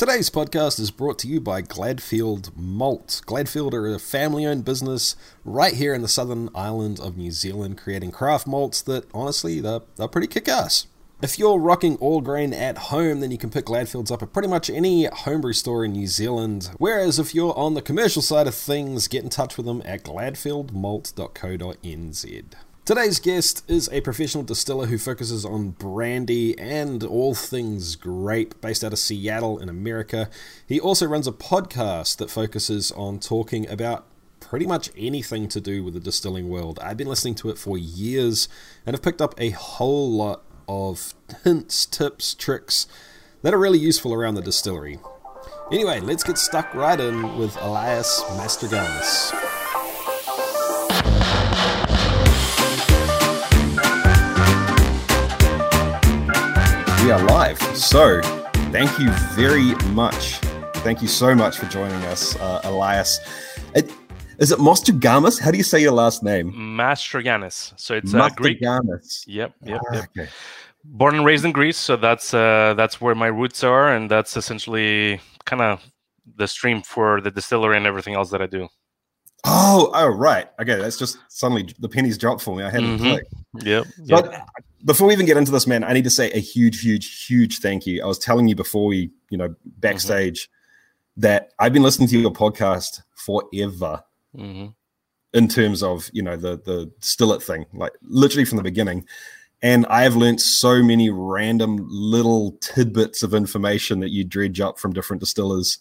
Today's podcast is brought to you by Gladfield Malt. Gladfield are a family owned business right here in the southern island of New Zealand, creating craft malts that honestly, they're, they're pretty kick ass. If you're rocking all grain at home, then you can pick Gladfields up at pretty much any homebrew store in New Zealand. Whereas if you're on the commercial side of things, get in touch with them at gladfieldmalt.co.nz. Today's guest is a professional distiller who focuses on brandy and all things grape, based out of Seattle in America. He also runs a podcast that focuses on talking about pretty much anything to do with the distilling world. I've been listening to it for years and have picked up a whole lot of hints, tips, tricks that are really useful around the distillery. Anyway, let's get stuck right in with Elias Mastrogannis. We are live. So, thank you very much. Thank you so much for joining us, uh, Elias. It, is it Mastrogannis? How do you say your last name? Mastrogannis. So it's uh, Greek. Yep, yep, Ah, yep. okay. Born and raised in Greece, so that's uh, that's where my roots are, and that's essentially kind of the stream for the distillery and everything else that I do. Oh, oh, right. Okay, that's just suddenly the pennies dropped for me. I hadn't Mhm. clicked. Yep. But before we even get into this, man, I need to say a huge, huge, huge thank you. I was telling you before we, you know, backstage that I've been listening to your podcast forever hmm in terms of, you know, the the still it thing, like literally from the beginning. And I have learned so many random little tidbits of information that you dredge up from different distillers.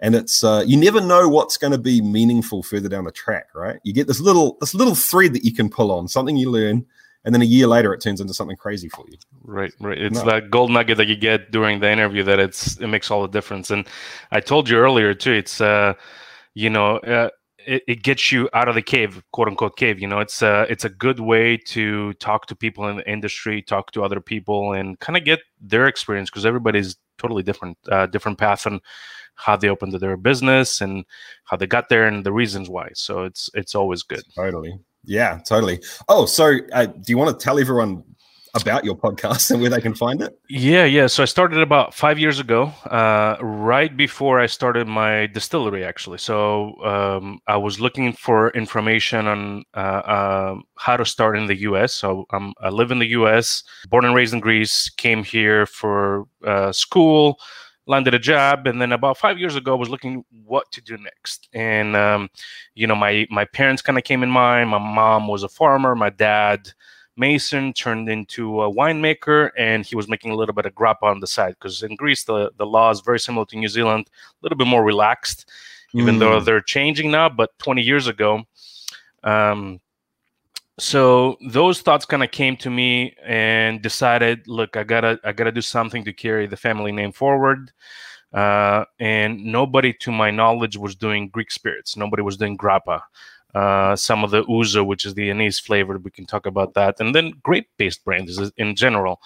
And it's uh, you never know what's going to be meaningful further down the track, right? You get this little this little thread that you can pull on, something you learn, and then a year later it turns into something crazy for you. Right, right. It's No. that gold nugget that you get during the interview that it's it makes all the difference. And I told you earlier too. It's uh, you know, uh, it, it gets you out of the cave, quote unquote cave. You know, it's uh, it's a good way to talk to people in the industry, talk to other people, and kind of get their experience because everybody's totally different, uh, different path on how they opened their business and how they got there and the reasons why. So it's it's always good. Totally. Yeah, totally. Oh, so uh, do you want to tell everyone about your podcast and where they can find it? Yeah, yeah. So I started about five years ago, uh, right before I started my distillery, actually. So um, I was looking for information on uh, um how to start in the U.S. So um, I live in the U.S., born and raised in Greece, came here for uh, school, landed a job, and then about five years ago, I was looking what to do next. And um, you know, my my parents kind of came in mind. My mom was a farmer. My dad mason turned into a winemaker and he was making a little bit of grappa on the side because in greece the, the law is very similar to new zealand a little bit more relaxed even though Mm. they're changing now but 20 years ago. Um, so those thoughts kind of came to me and decided look i gotta i gotta do something to carry the family name forward. Uh, and nobody to my knowledge was doing greek spirits. Nobody was doing grappa uh, some of the ouzo, which is the anise flavored. We can talk about that, and then grape-based brands in general.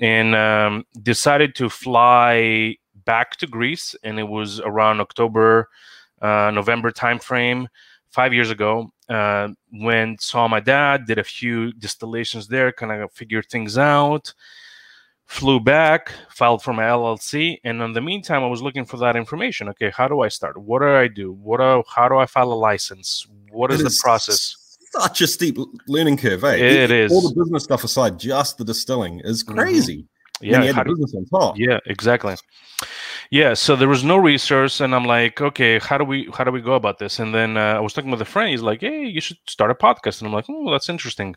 And um, decided to fly back to Greece, and it was around October, uh, November timeframe, five years ago. Uh, when saw my dad, did a few distillations there, kind of figured things out. Flew back, filed for my LLC, and in the meantime, I was looking for that information. Okay, how do I start? What do I do? What do, how do I file a license? What is It the process? Such a steep learning curve, eh? It is. All the business stuff aside, just the distilling is Mhm. crazy. Then Yeah, you add how the do- business on top. yeah, exactly. Yeah, so there was no resource, and I'm like, okay, how do we how do we go about this? And then uh, I was talking with a friend. He's like, hey, you should start a podcast, and I'm like, oh, that's interesting.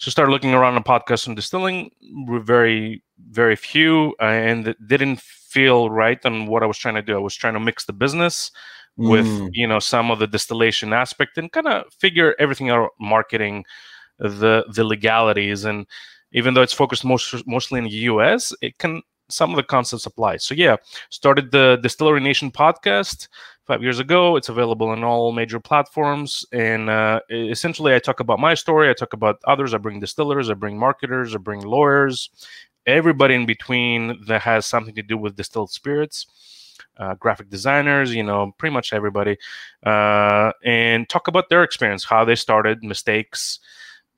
So started looking around on podcasts on distilling. We're very very few, uh, and it didn't feel right on what I was trying to do. I was trying to mix the business with Mm. you know some of the distillation aspect and kind of figure everything out marketing the the legalities. And even though it's focused most, mostly in the us it can some of the concepts apply. So yeah started the distillery nation podcast five years ago. It's available on all major platforms. And uh, essentially i talk about my story. I talk about others. I bring distillers. I bring marketers. I bring lawyers everybody in between that has something to do with distilled spirits uh, graphic designers, you know, pretty much everybody, uh, and talk about their experience, how they started, mistakes,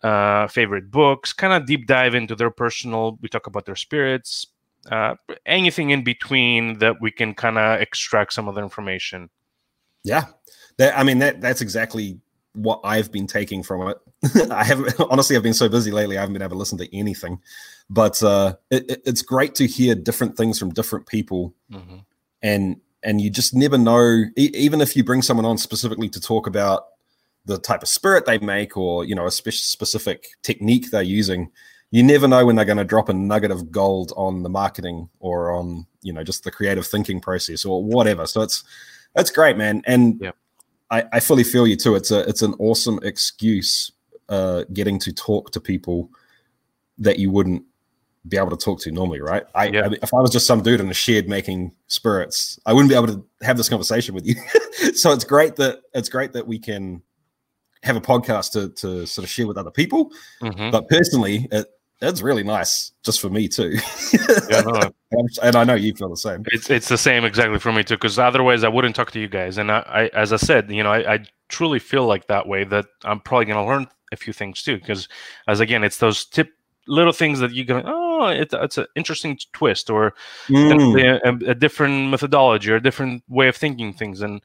uh, favorite books, kind of deep dive into their personal. We talk about their spirits, uh, anything in between that we can kind of extract some of the information. Yeah, that, I mean that that's exactly what I've been taking from it. I haven't honestly I've been so busy lately I haven't been able to listen to anything, but uh, it, it, it's great to hear different things from different people, mm-hmm. and and you just never know. E- even if you bring someone on specifically to talk about the type of spirit they make or you know a spe- specific technique they're using, you never know when they're going to drop a nugget of gold on the marketing or on you know just the creative thinking process or whatever. So it's that's great, man, and. Yep I, I fully feel you too. It's a it's an awesome excuse uh, getting to talk to people that you wouldn't be able to talk to normally, right? I, yeah. I if I was just some dude in a shed making spirits, I wouldn't be able to have this conversation with you. so it's great that it's great that we can have a podcast to to sort of share with other people. Mm-hmm. But personally, it, that's really nice just for me too. yeah, no. and I know you feel the same. It's it's the same exactly for me too. Because otherwise, I wouldn't talk to you guys. And I, I as I said, you know, I, I truly feel like that way. That I'm probably going to learn a few things too. Because as again, it's those tip little things that you go, oh, it, it's an interesting twist or mm. a, a, different methodology or a different way of thinking things. And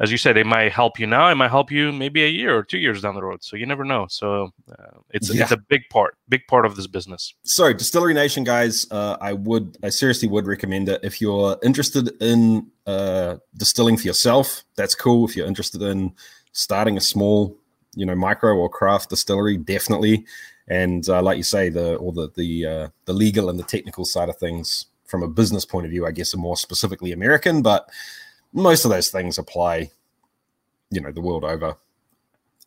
as you said, it might help you now. It might help you maybe a year or two years down the road. So you never know. So uh, it's yeah. it's a big part, big part of this business. So Distillery Nation guys, uh, I would, I seriously would recommend it if you're interested in uh, distilling for yourself. That's cool. If you're interested in starting a small, you know, micro or craft distillery, definitely. And uh, like you say, the all the the uh, the legal and the technical side of things from a business point of view, I guess, are more specifically American, but most of those things apply, you know, the world over,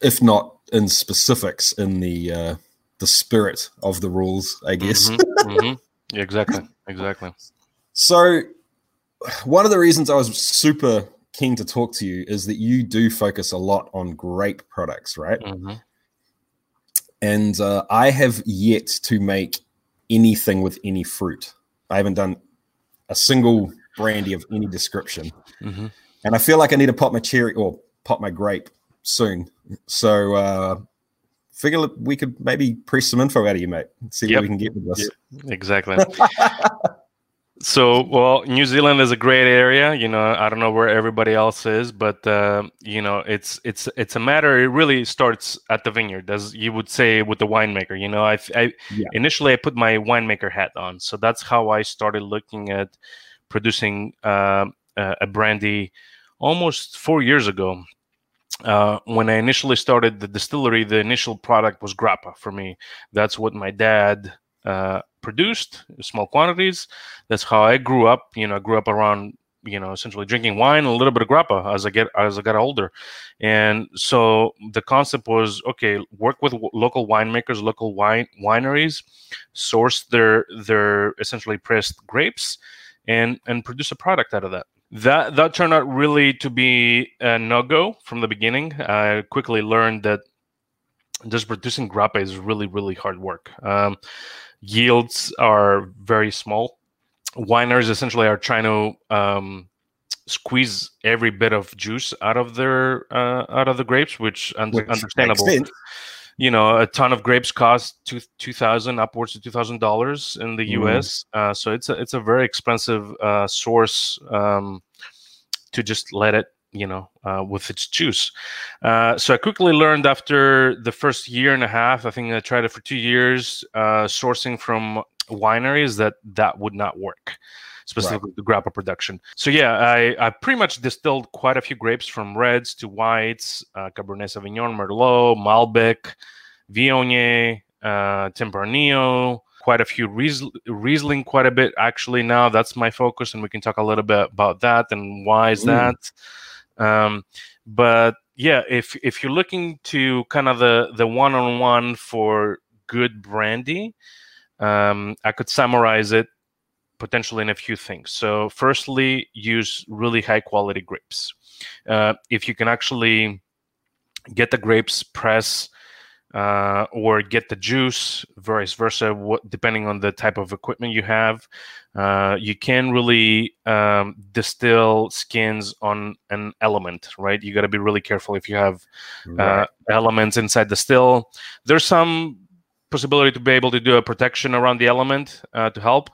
if not in specifics in the uh, the spirit of the rules, I guess. Mm-hmm, mm-hmm. Yeah, exactly, exactly. So, one of the reasons I was super keen to talk to you is that you do focus a lot on grape products, right? Mm-hmm. And uh, I have yet to make anything with any fruit. I haven't done a single brandy of any description. Mm-hmm. And I feel like I need to pop my cherry or pop my grape soon. So uh figure we could maybe press some info out of you, mate. See yep. what we can get with this. Yep. Exactly. so, well, New Zealand is a great area. You know, I don't know where everybody else is, but uh, you know, it's it's it's a matter. It really starts at the vineyard, as you would say with the winemaker. You know, I, I yeah. initially I put my winemaker hat on, so that's how I started looking at producing uh, a brandy almost four years ago. Uh, when I initially started the distillery, the initial product was grappa for me. That's what my dad uh, produced, small quantities. That's how I grew up. You know, I grew up around you know essentially drinking wine and a little bit of grappa as i get as i got older and so the concept was okay work with local winemakers local wine wineries source their their essentially pressed grapes and and produce a product out of that. That that turned out really to be a no go from the beginning. I quickly learned that just producing grappa is really really hard work. Um, yields are very small. Wineries essentially are trying to um, squeeze every bit of juice out of their uh, out of the grapes, which, un- which understandable you know, a ton of grapes cost two two thousand upwards to two thousand dollars in the mm. U.S. Uh, so it's a it's a very expensive uh, source um, to just let it, you know, uh, with its juice. Uh, so I quickly learned after the first year and a half. I think I tried it for two years, uh, sourcing from wineries that that would not work specifically right. the grappa production. So yeah, I, I pretty much distilled quite a few grapes from reds to whites, uh, Cabernet Sauvignon, Merlot, Malbec, Viognier, uh, Tempranillo, quite a few Riesling, quite a bit actually. Now that's my focus, and we can talk a little bit about that and why is mm. that. Um, but yeah, if if you're looking to kind of the the one on one for good brandy, um, I could summarize it potentially in a few things. So, firstly, use really high quality grapes. Uh, if you can actually get the grapes, press, uh, or get the juice, vice versa, what, depending on the type of equipment you have, uh, you can really um, distill skins on an element, right? You got to be really careful if you have uh, elements inside the still. There's some possibility to be able to do a protection around the element uh, to help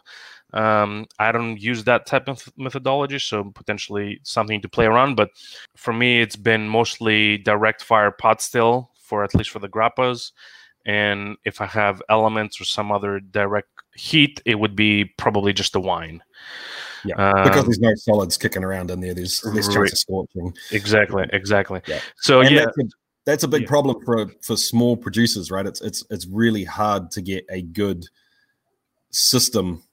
Um, I don't use that type of methodology, so potentially something to play around. But for me, it's been mostly direct fire pot still for at least for the grappas. And if I have elements or some other direct heat, it would be probably just a wine. Yeah, um, because there's no solids kicking around in there. There's there's right. chance of scorching. Exactly, exactly. Yeah. So and yeah, that's a, that's a big yeah. problem for for small producers, right? It's it's it's really hard to get a good system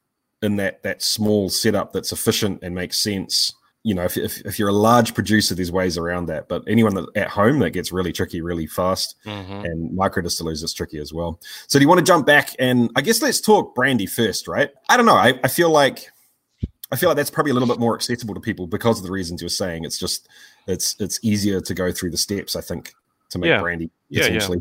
in that that small setup that's efficient and makes sense. You know, if, if, if you're a large producer, there's ways around that. But anyone that, at home, that gets really tricky really fast. Mm-hmm. And micro distillers, is tricky as well. So, do you want to jump back and I guess let's talk brandy first, right? I don't know. I, I feel like I feel like that's probably a little bit more accessible to people because of the reasons you're saying. It's just it's it's easier to go through the steps, I think, to make yeah. brandy. Yeah, yeah. So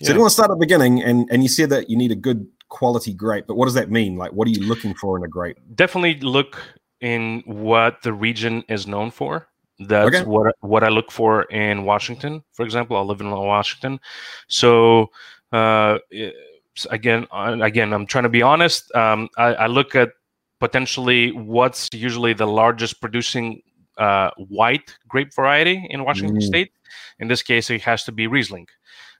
yeah. you want to start at the beginning, and and you said that you need a good quality grape, but what does that mean? Like, what are you looking for in a grape? Definitely look in what the region is known for. That's okay. what what I look for in Washington, for example. I live in Washington, so uh, again, again, I'm trying to be honest. Um, I, I, look at potentially what's usually the largest producing uh, white grape variety in Washington mm. State. In this case, it has to be Riesling.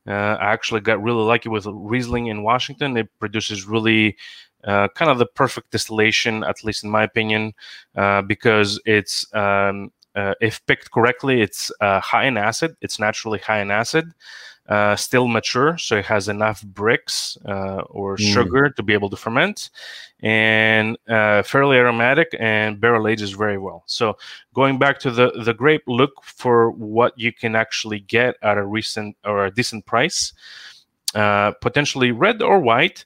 Uh, I actually got really lucky with Riesling in Washington. It produces really uh, kind of the perfect distillation, at least in my opinion, uh, because it's um, uh, if picked correctly, it's uh, high in acid. It's naturally high in acid uh, still mature, so it has enough Brix uh, or mm. sugar to be able to ferment, and uh, fairly aromatic and barrel ages very well. So going back to the the grape, look for what you can actually get at a recent or a decent price, uh, potentially red or white.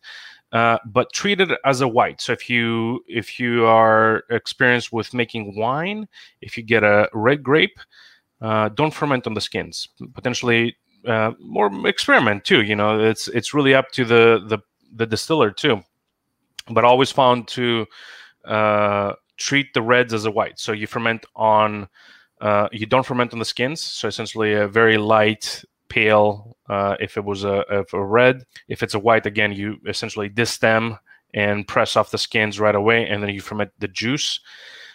Uh, but treat it as a white. So if you if you are experienced with making wine, if you get a red grape, uh, don't ferment on the skins. Potentially uh, more experiment too. You know, it's it's really up to the the the distiller too. But always found to uh, treat the reds as a white. So you ferment on, uh, you don't ferment on the skins. So essentially, a very light pale. Uh, if it was a, a red, if it's a white, again, you essentially distem and press off the skins right away, and then you ferment the juice.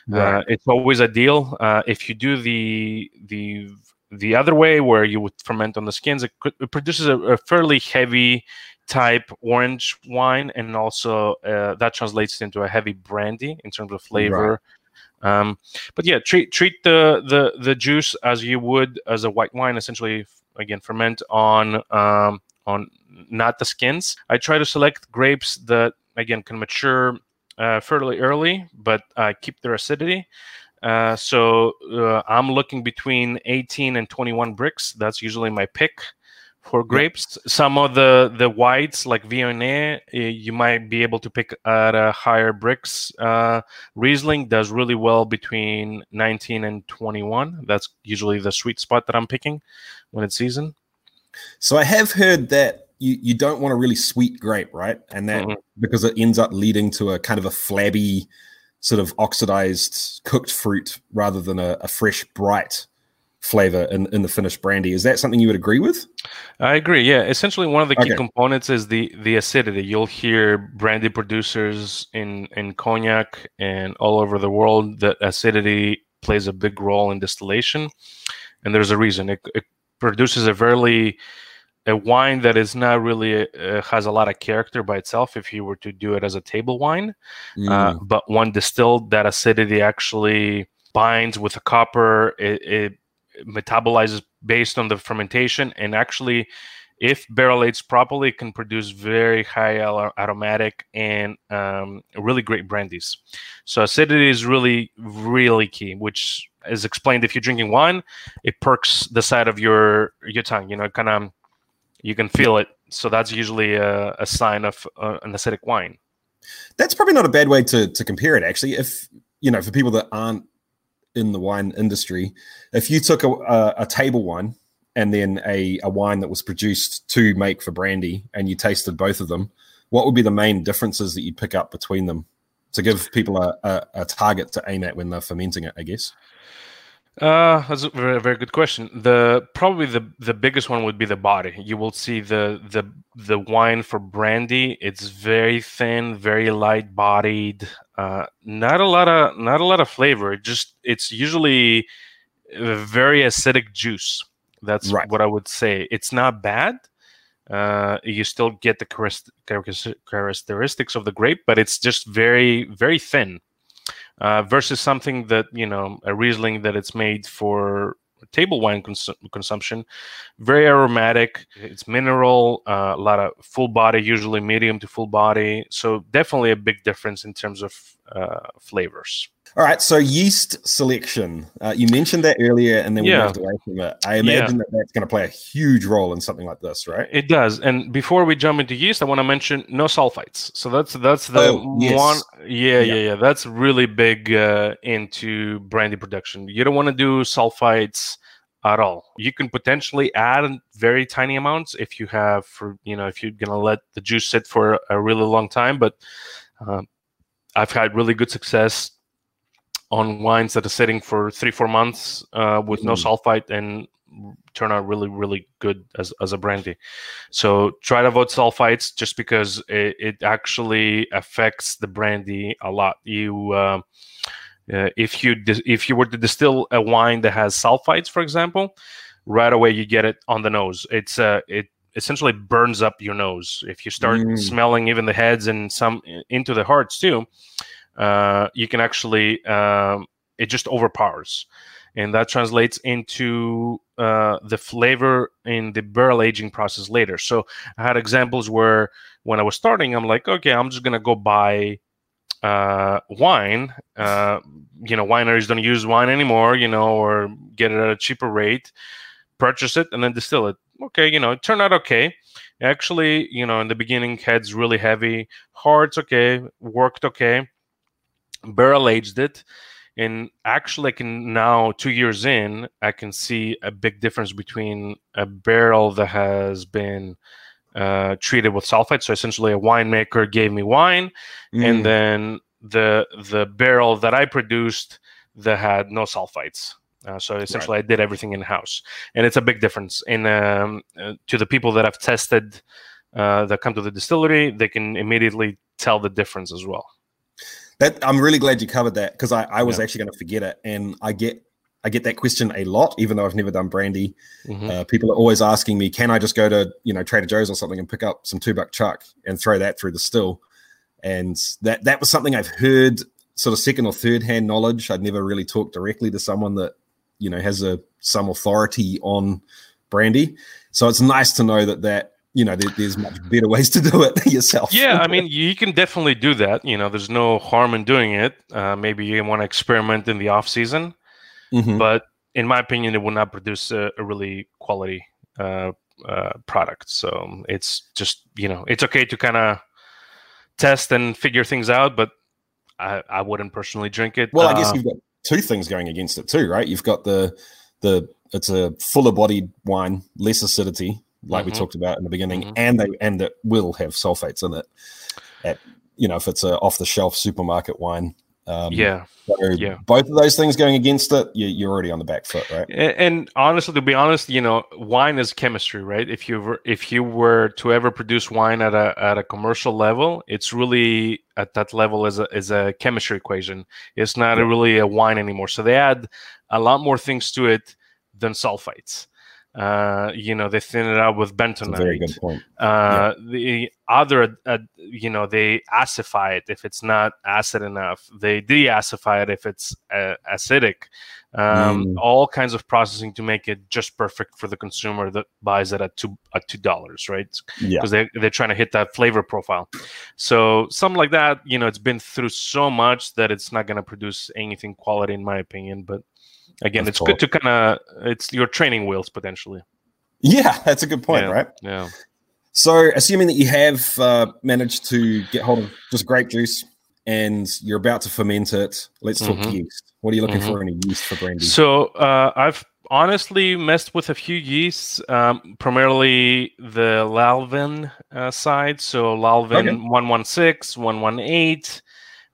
Right. Uh, it's always ideal uh, if you do the the the other way, where you would ferment on the skins, it, could, it produces a, a, fairly heavy type orange wine, and also uh, that translates into a heavy brandy in terms of flavor. Right. Um, but yeah, treat treat the, the the juice as you would as a white wine. Essentially, again, ferment on um, on not the skins. I try to select grapes that again can mature uh, fairly early, but uh, keep their acidity. Uh, so uh, I'm looking between 18 and 21 Brix. That's usually my pick for grapes. Some of the the whites like Viognier, you might be able to pick at a higher Brix. Uh, Riesling does really well between 19 and 21. That's usually the sweet spot that I'm picking when it's season. So I have heard that you, you don't want a really sweet grape, right? And that mm-hmm. because it ends up leading to a kind of a flabby sort of oxidized cooked fruit rather than a, a fresh, bright flavor in, in the finished brandy. Is that something you would agree with? I agree. Yeah, essentially one of the key okay. components is the the acidity. You'll hear brandy producers in in cognac and all over the world that acidity plays a big role in distillation, and there's a reason. It, it produces a very a wine that is not really uh, has a lot of character by itself if you were to do it as a table wine uh, mm. uh, but when distilled that acidity actually binds with the copper it, it, metabolizes based on the fermentation and actually if barrel aged properly it can produce very high aromatic and um, really great brandies so acidity is really really key which is explained if you're drinking wine it perks the side of your your tongue you know kind of you can feel it. So that's usually a, a sign of uh, an acidic wine. That's probably not a bad way to to compare it. Actually, if you know, for people that aren't in the wine industry, if you took a, a, a table wine and then a, a wine that was produced to make for brandy, and you tasted both of them, what would be the main differences that you pick up between them to give people a, a, a target to aim at when they're fermenting it? I guess. Uh, that's a very, very good question. The probably the the biggest one would be the body. You will see the the the wine for brandy. It's very thin, very light bodied. Uh, not a lot of not a lot of flavor. It just it's usually a very acidic juice. That's Right. what I would say. It's not bad. Uh, you still get the characteristics of the grape, but it's just very very thin uh, versus something that you know a Riesling that it's made for table wine cons- consumption. Very aromatic. It's mineral. Uh, a lot of full body, usually medium to full body. So definitely a big difference in terms of uh, flavors. All right, so yeast selection. Uh, you mentioned that earlier, and then we Yeah. moved away from it. I imagine that that's going to play a huge role in something like this, right? It does. And before we jump into yeast, I want to mention no sulfites. So that's that's the Oh, yes. one. Yeah, Yeah. yeah, yeah. That's really big uh, into brandy production. You don't want to do sulfites at all. You can potentially add very tiny amounts if you have for you know if you're gonna let the juice sit for a really long time. But um, I've had really good success on wines that are sitting for three four months uh, with no Mm. sulfite and turn out really really good as, as a brandy so try to avoid sulfites just because it, it actually affects the brandy a lot you um uh, if you if you were to distill a wine that has sulfites for example right away you get it on the nose it's uh it essentially burns up your nose if you start Mm. smelling even the heads and some into the hearts too uh, you can actually um, it just overpowers. And that translates into uh, the flavor in the barrel aging process later. So i had examples where when i was starting i'm like okay i'm just to go buy uh, wine uh, you know wineries don't use wine anymore you know or get it at a cheaper rate purchase it and then distill it. Okay you know it turned out okay. Actually you know in the beginning heads really heavy hearts okay worked okay barrel aged it. And actually i can now two years in i can see a big difference between a barrel that has been uh, treated with sulfite so essentially a winemaker gave me wine Mm. and then the the barrel that i produced that had no sulfites uh, so essentially i did everything in house and it's a big difference. In um, uh, to the people that have tested uh, that come to the distillery they can immediately tell the difference as well That I'm really glad you covered that because I, I was Yeah. actually going to forget it, and I get I get that question a lot, even though I've never done brandy. Mhm. Uh, people are always asking me, "Can I just go to you know Trader Joe's or something and pick up some two buck chuck and throw that through the still?" And that that was something I've heard sort of second or third hand knowledge. I'd never really talked directly to someone that you know has a some authority on brandy. So it's nice to know that that you know there, there's much better ways to do it yourself. yeah i mean you can definitely do that you know there's no harm in doing it uh, maybe you want to experiment in the off season Mhm. but in my opinion it will not produce a, a really quality uh, uh, product so it's just you know it's okay to kind of test and figure things out but I, I wouldn't personally drink it Well, I guess Uh, you've got two things going against it too, right? You've got the the it's a fuller bodied wine, less acidity, like we Mhm. talked about in the beginning, Mhm. and they and it will have sulfates in it. At you know, if it's a off the shelf supermarket wine. Um, yeah so yeah. both of those things going against it, you, you're already on the back foot, right? A- And honestly, to be honest, you know, wine is chemistry, right? If you were if you were to ever produce wine at a at a commercial level, it's really at that level as a as a chemistry equation. It's not Yeah. really a wine anymore. So they add a lot more things to it than sulfites. Uh, you know, they thin it out with a very bentonite. good point. Uh, the other, uh, you know, they acify it if it's not acid enough. They de-acify it if it's uh, acidic. Um, Mm. All kinds of processing to make it just perfect for the consumer that buys it at two at two dollars, right? Yeah, Because they they're trying to hit that flavor profile. So something like that, you know, it's been through so much that it's not going to produce anything quality, in my opinion. But again, Of it's good to kind of it's your training wheels potentially. yeah, that's a good point, Yeah. right? Yeah. So, assuming that you have uh, managed to get hold of just grape juice and you're about to ferment it, let's talk Mhm. yeast. What are you looking Mhm. for in a yeast for brandy? So uh, I've honestly messed with a few yeasts, um, primarily the Lalvin uh, side. So Lalvin Okay. 116, 118.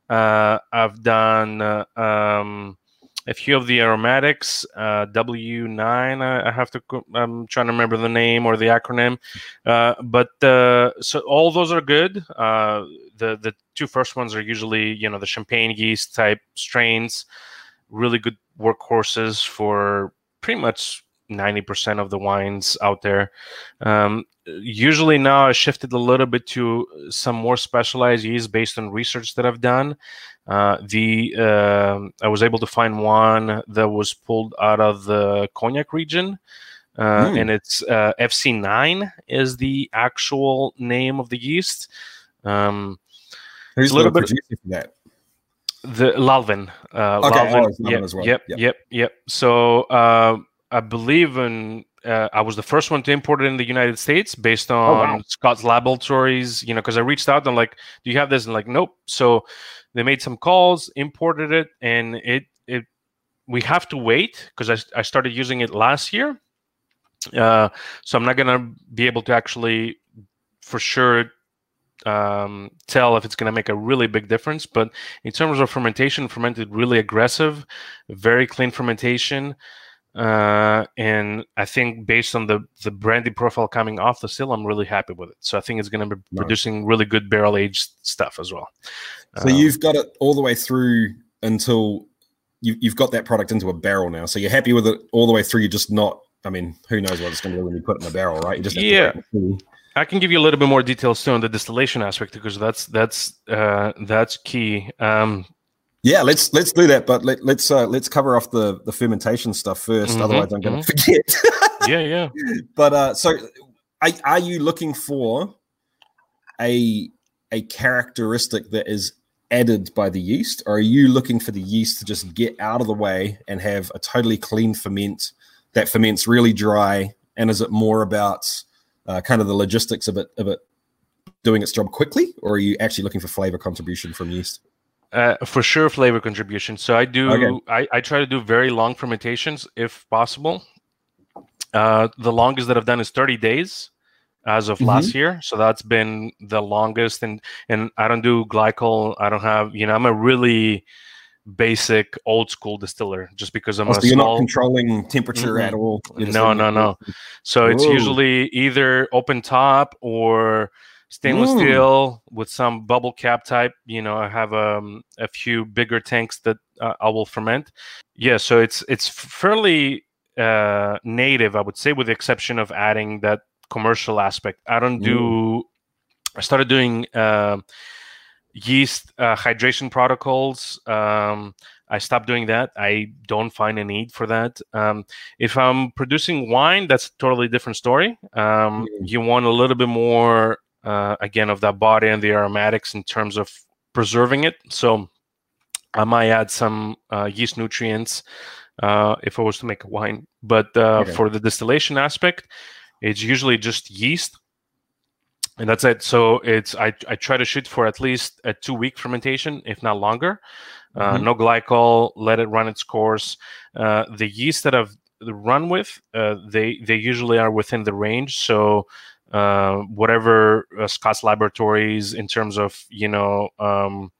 Uh, I've done uh, um, a few of the aromatics, uh, W9. I, I, have to. I'm trying to remember the name or the acronym, uh, but uh, so all those are good. Uh, the the two first ones are usually you know the champagne yeast type strains, really good workhorses for pretty much 90% of the wines out there. Um, usually now I shifted a little bit to some more specialized yeast based on research that I've done. Uh, the uh, I was able to find one that was pulled out of the cognac region. Uh, mm. And it's uh, FC9 is the actual name of the yeast. Um, Who's a little bit for that? The Lalvin. Uh, okay, Lalvin. Oh, yep, well. yep, yep, yep, yep. So uh, I believe in uh, I was the first one to import it in the United States based on oh, wow. Scott's Laboratories, you know, because I reached out and like, do you have this? And like, nope. So they made some calls, imported it, and it it we have to wait because I, I started using it last year. Uh, so I'm not gonna be able to actually for sure um, tell if it's going to make a really big difference. But in terms of fermentation, fermented really aggressive, very clean fermentation. Uh, and I think based on the the brandy profile coming off the still, I'm really happy with it. So I think it's going to be nice. producing really good barrel aged stuff as well. So um, you've got it all the way through until you, you've got that product into a barrel now. So you're happy with it all the way through. You're just not. I mean, who knows what it's going to do when you put it in a barrel, right? You just yeah. I can give you a little bit more details too on the distillation aspect because that's that's uh, that's key. Um, yeah, let's let's do that. But let, us let's, uh, let's cover off the the fermentation stuff 1st mm-hmm, Otherwise, I'm going to mm-hmm. forget. yeah, yeah. But uh, so, are, are you looking for a a characteristic that is added by the yeast, or are you looking for the yeast to just get out of the way and have a totally clean ferment that ferments really dry? And is it more about uh, kind of the logistics of it of it doing its job quickly, or are you actually looking for flavor contribution from yeast? Uh, for sure, flavor contribution. So I do. Okay. I, I try to do very long fermentations if possible. Uh, the longest that I've done is 30 days as of mm-hmm. last year. So that's been the longest. And and I don't do glycol. I don't have. You know, I'm a really basic old school distiller just because I'm oh, so you're small... not controlling temperature mm-hmm. at all. No, no, no. So it's usually either open top or stainless Ooh. steel with some bubble cap type. You know, I have um, a few bigger tanks that uh, I will ferment. Yeah, so it's it's fairly uh, native, I would say, with the exception of adding that commercial aspect. I don't do. Ooh. I started doing uh, yeast uh, hydration protocols. Um, I stopped doing that. I don't find a need for that. Um, if I'm producing wine, that's a totally different story. Um, mm. You want a little bit more uh, again of that body and the aromatics in terms of preserving it. So I might add some uh, yeast nutrients uh, if I was to make a wine. But uh, okay. for the distillation aspect, it's usually just yeast. And that's it. So it's I, I try to shoot for at least a two week fermentation, if not longer. Uh, mm-hmm. No glycol, let it run its course. Uh, the yeast that I've run with, they they usually are within the range. So uh, whatever uh, Scott's Laboratories in terms of you know um,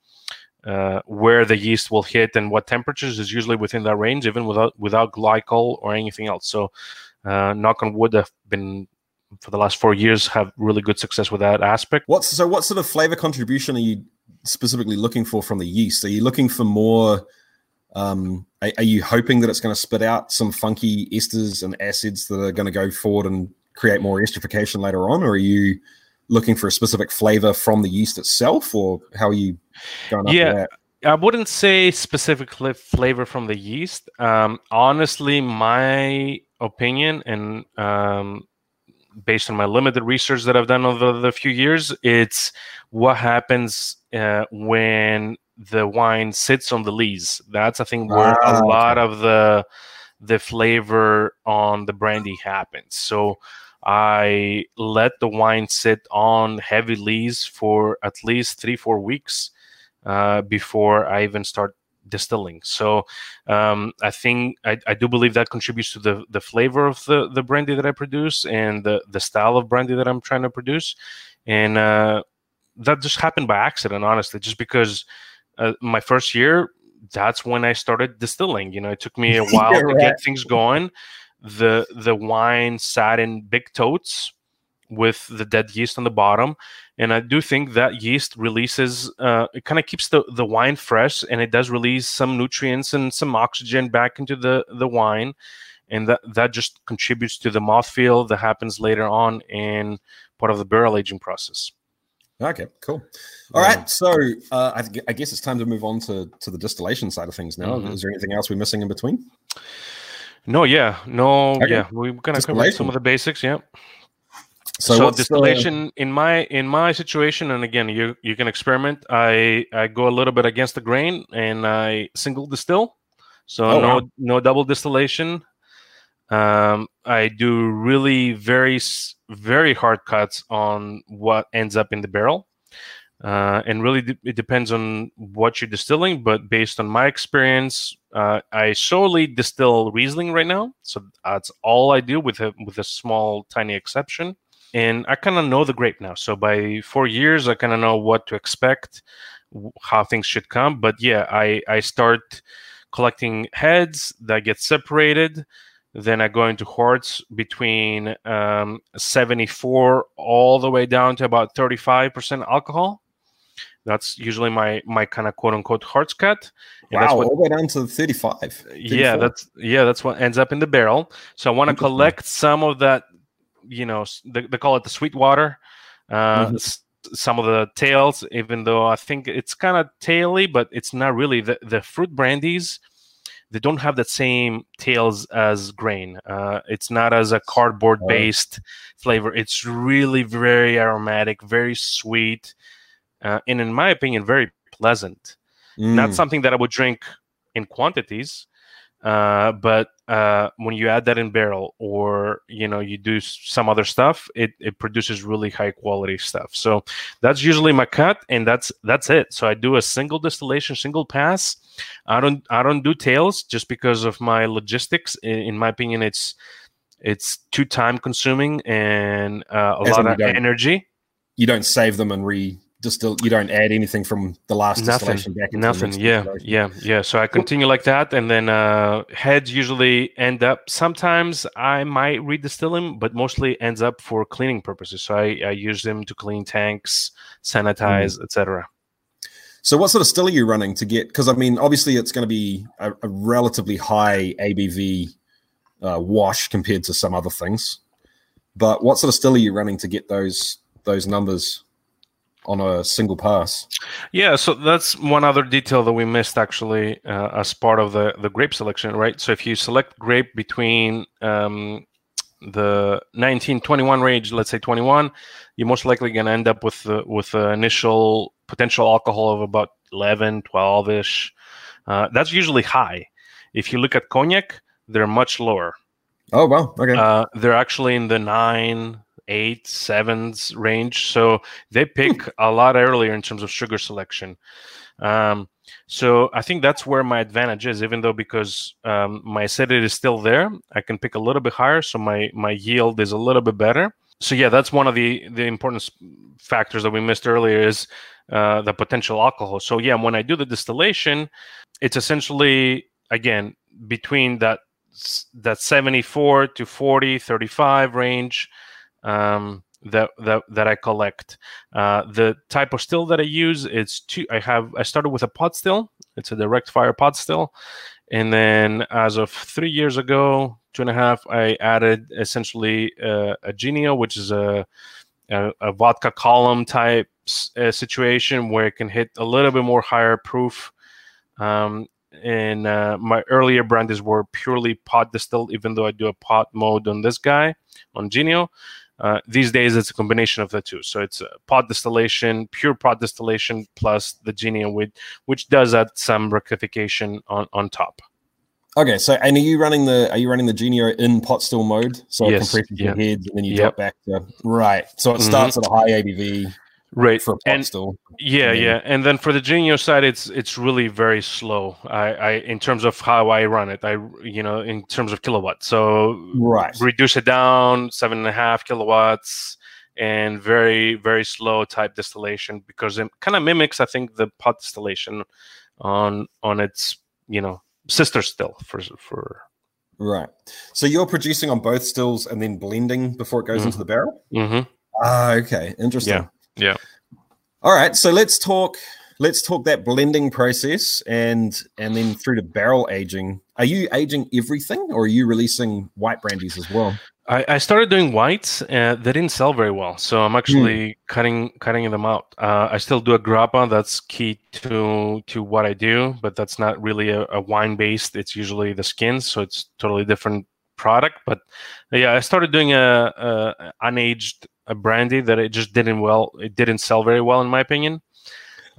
uh, where the yeast will hit and what temperatures is usually within that range, even without without glycol or anything else. So, uh, knock on wood, have been for the last four years have really good success with that aspect. What's so? What sort of flavor contribution are you specifically looking for from the yeast? Are you looking for more? Um, are, are you hoping that it's going to spit out some funky esters and acids that are going to go forward and create more esterification later on, or are you looking for a specific flavor from the yeast itself, or how are you going? Yeah, I wouldn't say specifically flavor from the yeast. Um, honestly, my opinion and um, based on my limited research that I've done over the few years, it's what happens uh, when the wine sits on the lees. That's I think where ah, a lot okay. of the the flavor on the brandy happens. So I let the wine sit on heavy lees for at least three, four weeks uh, before I even start distilling. So um, I think I, I, do believe that contributes to the the flavor of the the brandy that I produce and the the style of brandy that I'm trying to produce, and uh, that just happened by accident, honestly, just because uh, my first year that's when I started distilling. You know, it took me a while yeah, to right. get things going. The the wine sat in big totes with the dead yeast on the bottom, and I do think that yeast releases. Uh, it kind of keeps the the wine fresh, and it does release some nutrients and some oxygen back into the the wine, and that that just contributes to the mouthfeel that happens later on in part of the barrel aging process. Okay, cool. All yeah. right, so uh, I, I, guess it's time to move on to to the distillation side of things now. Mm-hmm. Is there anything else we're missing in between? No, yeah, no, okay. yeah. We're gonna cover some of the basics. Yeah. So, so distillation the... in my in my situation, and again, you you can experiment. I I go a little bit against the grain, and I single distill. So oh, no wow. no double distillation. Um, I do really very very hard cuts on what ends up in the barrel. Uh, and really, d- it depends on what you're distilling. But based on my experience, uh, I solely distill Riesling right now, so that's all I do, with a with a small, tiny exception. And I kind of know the grape now. So by four years, I kind of know what to expect, how things should come. But yeah, I I start collecting heads that get separated. Then I go into worts between um, 74 all the way down to about 35% alcohol. That's usually my my kind of quote unquote hearts cut. And wow, what, all the way down to 35. 34. Yeah, that's yeah, that's what ends up in the barrel. So I want to collect some of that, you know, they, they call it the sweet water. Uh, mm-hmm. Some of the tails, even though I think it's kind of taily, but it's not really. The, the fruit brandies, they don't have the same tails as grain. Uh, it's not as a cardboard based flavor. It's really very aromatic, very sweet, uh, and in my opinion, very pleasant. Mm. Not something that I would drink in quantities, uh, but uh, when you add that in barrel or you know you do some other stuff, it, it produces really high quality stuff. So that's usually my cut, and that's that's it. So I do a single distillation, single pass. I don't I don't do tails just because of my logistics. In, in my opinion, it's it's too time consuming and uh, a As lot of energy. You don't save them and re distill you don't add anything from the last nothing, distillation back into nothing. yeah. yeah. Yeah. So i continue like that. And then uh heads usually end up sometimes i might redistill them but mostly ends up for cleaning purposes. So i, I use them to clean tanks sanitize mm. etc so what sort of still are you running to get? Because i mean obviously it's going to be a, a, relatively high abv uh, wash compared to some other things. But what sort of still are you running to get those those numbers on a single pass. Yeah, so that's one other detail that we missed actually uh, as part of the the grape selection, right? So if you select grape between um, the 1921 range, let's say 21, you're most likely going to end up with the, with the initial potential alcohol of about 11, 12 ish. Uh, that's usually high. If you look at cognac, they're much lower. Oh wow! Okay. Uh, they're actually in the nine, eight, sevens range. So they pick a lot earlier in terms of sugar selection. Um, so I think that's where my advantage is, even though because um, my acidity is still there, I can pick a little bit higher, so my my yield is a little bit better. So yeah, that's one of the the important factors that we missed earlier is uh, the potential alcohol. So yeah, when I do the distillation, it's essentially again between that that 74 to 40 35 range um, that that that I collect. Uh, the type of still that I use it's two. I have I started with a pot still. It's a direct fire pot still, and then as of three years ago, two and a half, I added essentially uh, a Genio, which is a a, a vodka column type uh, situation where it can hit a little bit more higher proof. Um, and uh, my earlier brandies were purely pot distilled, even though I do a pot mode on this guy on Genio. Uh, these days, it's a combination of the two. So it's a pot distillation, pure pot distillation, plus the Genio, which, which does add some rectification on, on top. Okay, so and are you running the are you running the Genio in pot still mode? So yes, it compresses yeah. your heads and then you yep. drop back to right. So it starts mm-hmm. at a high ABV right for and still. yeah yeah and then for the genio side it's it's really very slow I, I in terms of how i run it i you know in terms of kilowatts so right reduce it down seven and a half kilowatts and very very slow type distillation because it kind of mimics i think the pot distillation on on its you know sister still for for right. So you're producing on both stills and then blending before it goes Mhm. into the barrel. mm-hmm. Ah, okay, interesting. Yeah, yeah. All right, so let's talk. Let's talk that blending process and and then through to barrel aging. Are you aging everything, or are you releasing white brandies as well? I, I started doing whites. Uh, they didn't sell very well, so I'm actually cutting cutting them out. Uh, I still do a grappa. That's key to to what I do, but that's not really a, a wine based. It's usually the skins, so it's totally different product. But yeah, I started doing a, a unaged a brandy that it just didn't well. It didn't sell very well, in my opinion.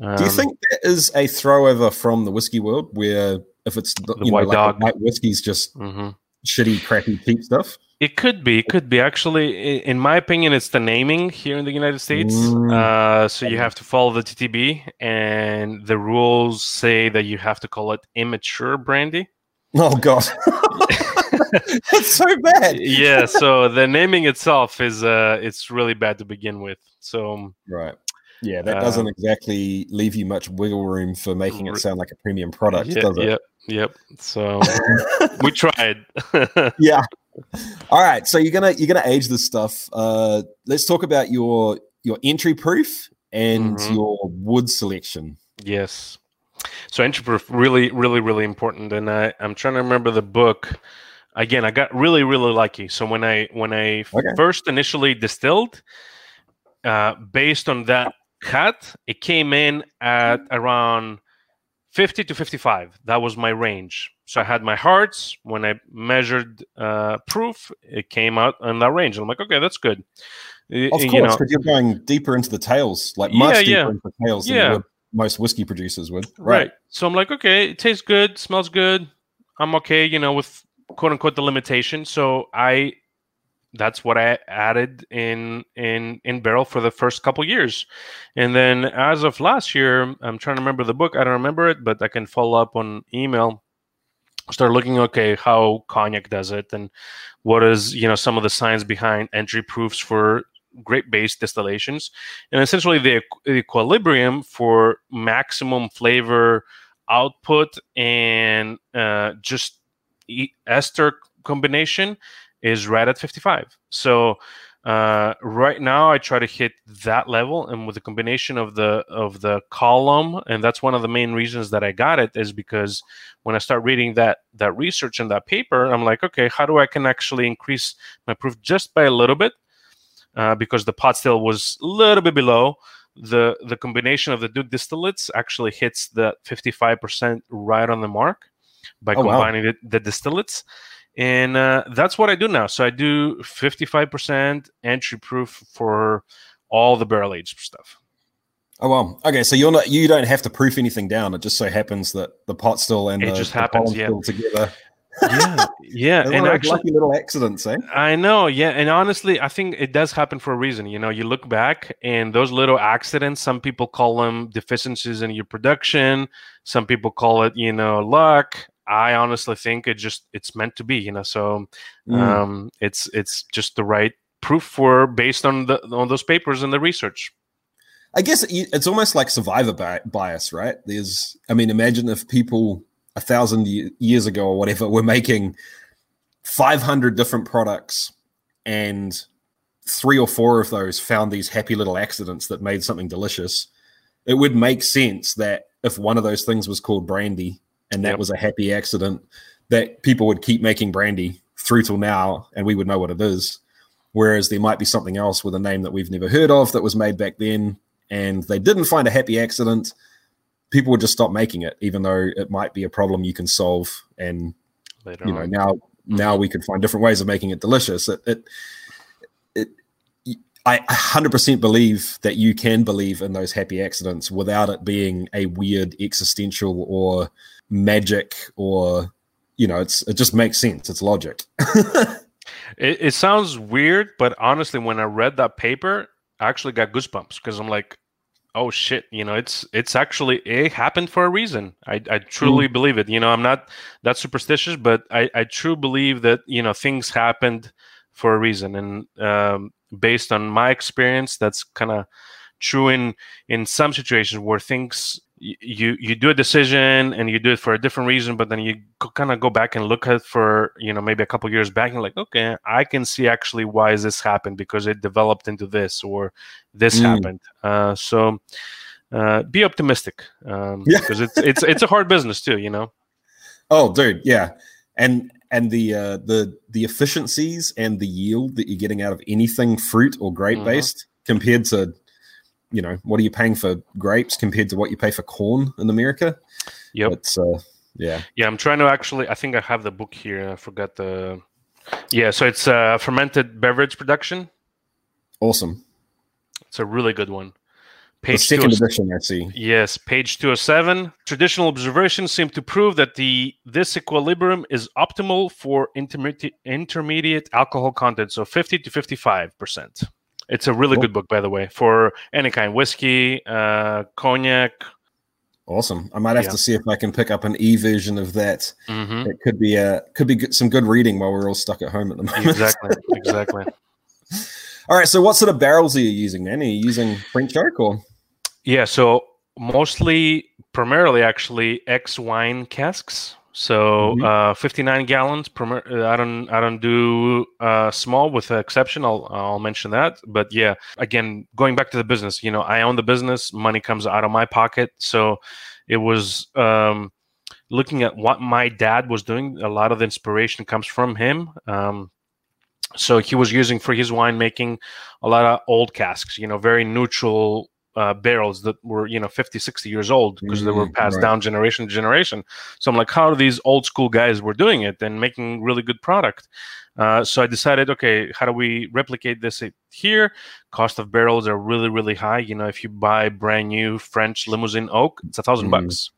Do you Um, think that is a throwover from the whiskey world, where if it's the, you know, white like dog. white whiskey's just mhm. shitty, crappy, cheap stuff? It could be. It could be. Actually, in my opinion, it's the naming here in the United States. Mm. Uh, so you have to follow the TTB, and the rules say that you have to call it immature brandy. Oh god, that's so bad. yeah. So the naming itself is uh, it's really bad to begin with. So Right. Yeah, that Um, doesn't exactly leave you much wiggle room for making it sound like a premium product, yeah, does it? yep, yep. So we tried. yeah. All right. So you're gonna you're gonna age this stuff. Uh, let's talk about your your entry proof and Mhm. your wood selection. Yes. So entry proof really, really, really important. And I, I'm trying to remember the book. Again, I got really, really lucky. So when I when I Okay. first initially distilled, uh, based on that cut, it came in at around 50 to 55. That was my range. So I had my hearts. When I measured uh, proof, it came out in that range. I'm like, okay, that's good. Of you course, know, because you're going deeper into the tails, like much Yeah, deeper yeah. into the tails than Yeah. you most whiskey producers would. Right. So I'm like, okay, it tastes good, smells good. I'm okay, you know, with quote unquote the limitation. So I that's what I added in in in barrel for the first couple years. And then as of last year, I'm trying to remember the book. I don't remember it, but I can follow up on email. Start looking, okay, how cognac does it and what is, you know, some of the science behind entry proofs for grape based distillations and essentially the, the equilibrium for maximum flavor output and uh, just ester combination is right at 55 so uh, right now i try to hit that level and with the combination of the of the column and that's one of the main reasons that i got it is because when i start reading that that research and that paper i'm like okay how do i can actually increase my proof just by a little bit uh, because the pot still was a little bit below. The the combination of the two distillates actually hits the 55% right on the mark by Oh, wow. combining the, the distillates. And uh, that's what I do now. So I do 55% entry proof for all the barrel aged stuff. Oh well. Okay, so you're not you don't have to proof anything down. It just so happens that the pot still and It the, just happens, yeah. still together. Yeah, yeah. And those actually, little accidents, eh? I know, yeah, and honestly, I think it does happen for a reason. You know, you look back and those little accidents. Some people call them deficiencies in your production. Some people call it, you know, luck. I honestly think it just it's meant to be. You know, so Mm. um, it's it's just the right proof for based on the on those papers and the research. I guess it's almost like survivor bias, right? There's, I mean, imagine if people a thousand years ago or whatever were making 500 different products and three or four of those found these happy little accidents that made something delicious. It would make sense that if one of those things was called brandy and that Yep. was a happy accident, that people would keep making brandy through till now and we would know what it is. Whereas there might be something else with a name that we've never heard of that was made back then and they didn't find a happy accident, people would just stop making it, even though it might be a problem you can solve. And you know now mm-hmm. now we could find different ways of making it delicious. It it, it I 100% believe that you can believe in those happy accidents without it being a weird existential or magic or you know it's it just makes sense. It's logic. It, it sounds weird, but honestly, when I read that paper, I actually got goosebumps because I'm like, oh shit, you know, it's it's actually it happened for a reason. I, I truly believe it. You know, I'm not that superstitious, but I, I truly believe that you know things happened for a reason, and um, based on my experience, that's kind of true in in some situations where things you you do a decision and you do it for a different reason but then you kind of go back and look at for you know maybe a couple years back and like okay i can see actually why is this happened because it developed into this or this mm. happened uh, so uh, be optimistic um, yeah. because it's it's it's a hard business too you know oh dude yeah and and the uh, the the efficiencies and the yield that you're getting out of anything fruit or grape based mm-hmm. compared to you know, what are you paying for grapes compared to what you pay for corn in America? Yep. It's uh, yeah. Yeah, I'm trying to actually. I think I have the book here. I forgot the. Yeah, so it's uh, fermented beverage production. Awesome. It's a really good one. Page the second edition, I see. Yes, page 207. Traditional observations seem to prove that the this equilibrium is optimal for intermediate intermediate alcohol content, so 50 to 55 percent. It's a really cool. good book, by the way, for any kind whiskey, uh, cognac. Awesome. I might have yeah. to see if I can pick up an e version of that. Mm-hmm. It could be a could be good, some good reading while we're all stuck at home at the moment. Exactly. Exactly. all right. So, what sort of barrels are you using, man? Are you using French oak or? Yeah. So mostly, primarily, actually, ex wine casks. So mm-hmm. uh, 59 gallons per. Uh, I don't. I don't do uh, small with the exception. I'll. I'll mention that. But yeah, again, going back to the business. You know, I own the business. Money comes out of my pocket. So it was um, looking at what my dad was doing. A lot of the inspiration comes from him. Um, so he was using for his winemaking a lot of old casks. You know, very neutral uh, barrels that were you know 50 60 years old because mm, they were mm, passed right. down generation to generation. So i'm like how are these old school guys were doing it and making really good product? Uh, so i decided okay how do we replicate this here? Cost of barrels are really really high. You know if you buy brand new french Limousin oak it's a thousand mm. bucks.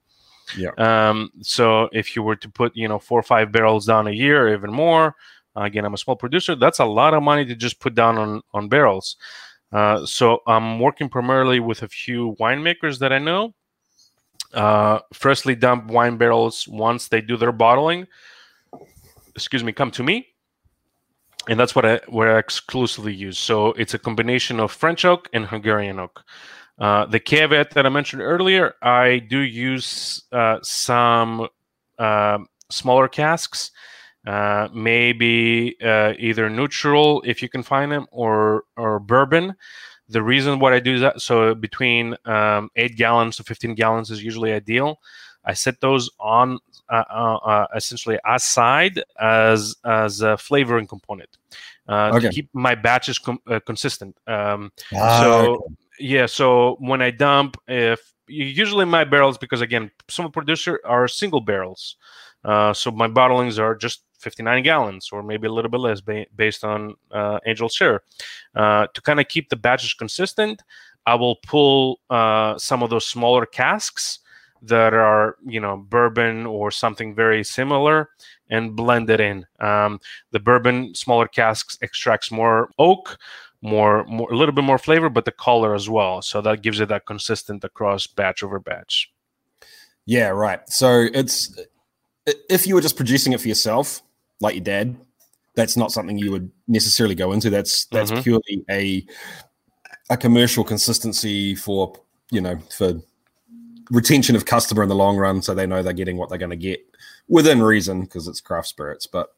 Yeah. Um, so if you were to put you know four or five barrels down a year or even more uh, again i'm a small producer that's a lot of money to just put down on on barrels uh, so I'm working primarily with a few winemakers that I know. Uh, freshly dumped wine barrels, once they do their bottling, excuse me, come to me. And that's what I what I exclusively use. So it's a combination of French oak and Hungarian oak. Uh, the caveat that I mentioned earlier, I do use uh, some uh, smaller casks uh, maybe uh, either neutral if you can find them or or bourbon. The reason why I do that, so between um, eight gallons to 15 gallons is usually ideal. I set those on uh, uh, uh essentially aside as as a flavoring component uh, okay. to keep my batches com- uh, consistent. Um, ah, so okay. yeah, so when I dump, if usually my barrels, because again, some producer are single barrels, uh, so my bottlings are just 59 gallons or maybe a little bit less ba- based on uh, angel share. Uh, to kind of keep the batches consistent, I will pull uh, some of those smaller casks that are, you know, bourbon or something very similar and blend it in. Um, the bourbon smaller casks extracts more oak, more, more, a little bit more flavor, but the color as well. So that gives it that consistent across batch over batch. Yeah, right. So it's if you were just producing it for yourself, like your dad, that's not something you would necessarily go into. That's that's mm-hmm. purely a a commercial consistency for you know for retention of customer in the long run, so they know they're getting what they're going to get within reason because it's craft spirits. But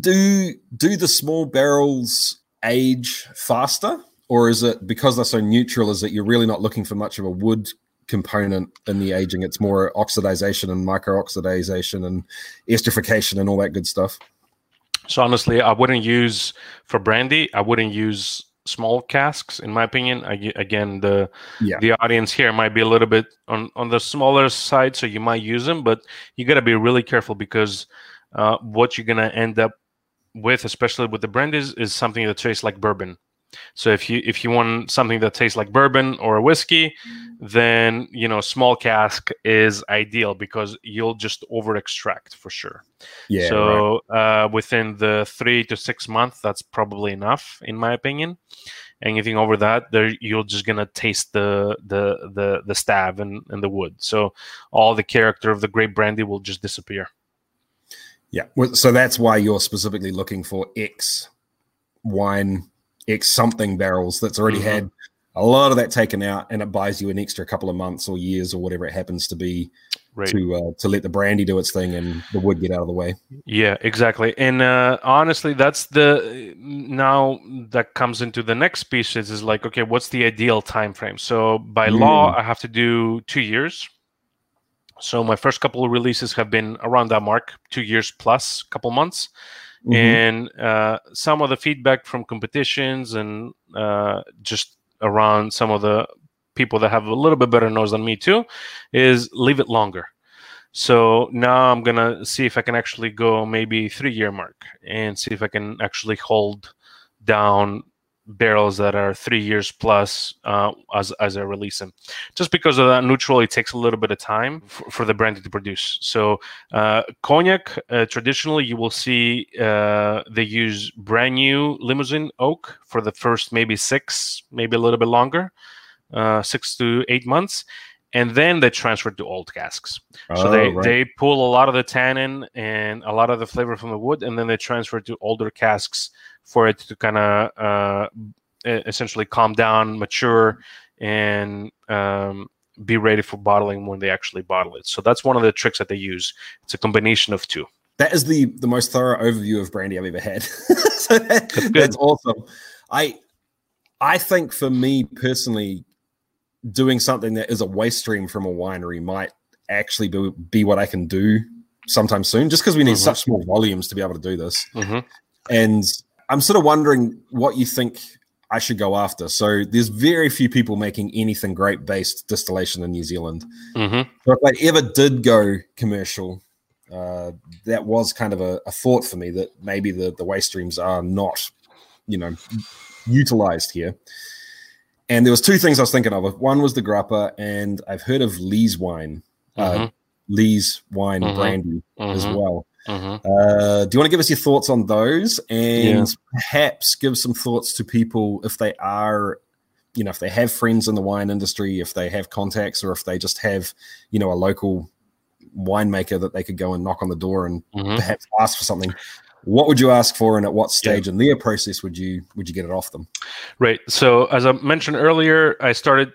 do do the small barrels age faster, or is it because they're so neutral? Is that you're really not looking for much of a wood component in the aging. It's more oxidization and micro-oxidization and esterification and all that good stuff. So honestly, I wouldn't use for brandy. I wouldn't use small casks, in my opinion. I, again, the yeah. the audience here might be a little bit on on the smaller side, so you might use them, but you got to be really careful because uh, what you're gonna end up with, especially with the brandies, is something that tastes like bourbon. So if you if you want something that tastes like bourbon or a whiskey, then you know small cask is ideal because you'll just over extract for sure. Yeah. So right. uh, within the three to six months, that's probably enough in my opinion. Anything over that, there you're just gonna taste the the the the stab and, and the wood. So all the character of the grape brandy will just disappear. Yeah. So that's why you're specifically looking for X wine X something barrels that's already mm-hmm. had a lot of that taken out, and it buys you an extra couple of months or years or whatever it happens to be right. to uh, to let the brandy do its thing and the wood get out of the way. Yeah, exactly. And uh, honestly, that's the now that comes into the next piece is, is like, okay, what's the ideal time frame? So by mm. law, I have to do two years. So my first couple of releases have been around that mark, two years plus, couple months. Mm-hmm. And uh, some of the feedback from competitions and uh, just around some of the people that have a little bit better nose than me too is leave it longer. So now I'm gonna see if I can actually go maybe three year mark and see if I can actually hold down barrels that are three years plus uh, as, as I release them. Just because of that neutral, it takes a little bit of time for, for the brandy to produce. So uh, cognac, uh, traditionally, you will see uh, they use brand new Limousin oak for the first maybe six, maybe a little bit longer, uh, six to eight months. And then they transfer to old casks. Oh, so they, right. they pull a lot of the tannin and a lot of the flavor from the wood, and then they transfer to older casks for it to kind of uh, essentially calm down, mature, and um, be ready for bottling when they actually bottle it. So that's one of the tricks that they use. It's a combination of two. That is the the most thorough overview of brandy I've ever had. so that, that's, that's awesome. I I think for me personally, doing something that is a waste stream from a winery might actually be, be what I can do sometime soon, just because we need mm-hmm. such small volumes to be able to do this. Mm-hmm. And I'm sort of wondering what you think I should go after. So there's very few people making anything grape based distillation in New Zealand. Mm-hmm. So if I ever did go commercial, uh, that was kind of a, a, thought for me that maybe the, the waste streams are not, you know, utilized here. And there was two things I was thinking of. One was the grappa, and I've heard of Lees wine, uh, mm-hmm. uh, Lees wine mm-hmm. brandy as mm-hmm. well. Mm-hmm. Uh, do you want to give us your thoughts on those and yeah. perhaps give some thoughts to people if they are, you know, if they have friends in the wine industry, if they have contacts, or if they just have, you know, a local winemaker that they could go and knock on the door and mm-hmm. perhaps ask for something? What would you ask for, and at what stage yeah. in their process would you would you get it off them? Right. So, as I mentioned earlier, I started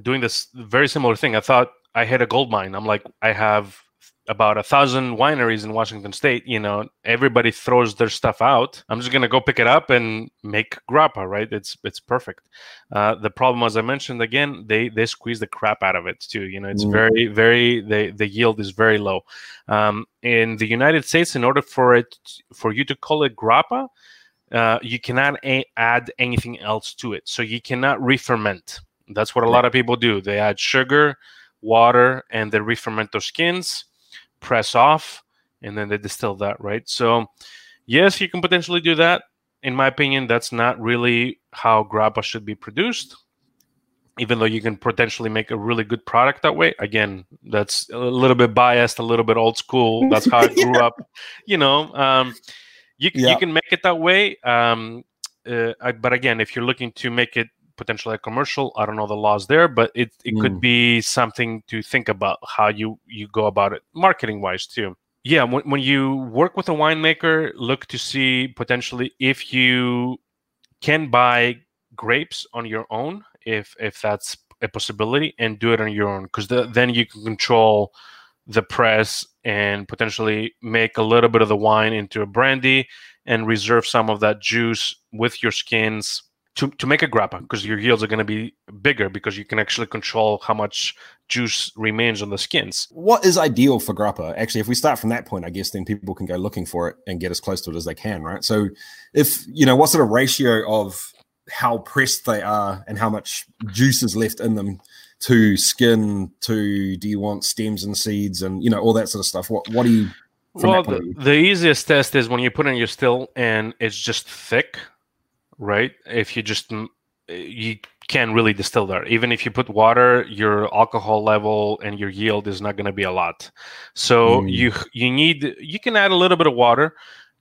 doing this very similar thing. I thought I had a gold mine. I'm like, I have about a thousand wineries in Washington State. You know, everybody throws their stuff out. I'm just gonna go pick it up and make grappa. Right? It's it's perfect. Uh, the problem, as I mentioned again, they they squeeze the crap out of it too. You know, it's mm. very very the the yield is very low. Um, in the United States, in order for it for you to call it grappa, uh, you cannot a- add anything else to it. So you cannot re-ferment. That's what a lot of people do. They add sugar, water, and they re-ferment those skins press off and then they distill that, right? So, yes, you can potentially do that. In my opinion, that's not really how grappa should be produced. Even though you can potentially make a really good product that way. Again, that's a little bit biased, a little bit old school. That's how I grew up. You know, um, you, yeah. you can make it that way. Um, uh, but again, if you're looking to make it potentially a commercial. I don't know the laws there, but it, it mm. could be something to think about how you, you go about it marketing wise too. Yeah, when, when you work with a winemaker, look to see potentially if you can buy grapes on your own, if if that's a possibility, and do it on your own, because the, then you can control the press and potentially make a little bit of the wine into a brandy and reserve some of that juice with your skins to, to make a grappa because your yields are going to be bigger because you can actually control how much juice remains on the skins. What is ideal for grappa? Actually, if we start from that point, I guess then people can go looking for it and get as close to it as they can, right? So, if you know, what sort of ratio of how pressed they are and how much juice is left in them to skin to do you want stems and seeds and you know all that sort of stuff? What what do you? Well, the, the easiest test is when you put in your still and it's just thick right? If you just you can't really distill there. Even if you put water, your alcohol level and your yield is not going to be a lot. So mm. you you need you can add a little bit of water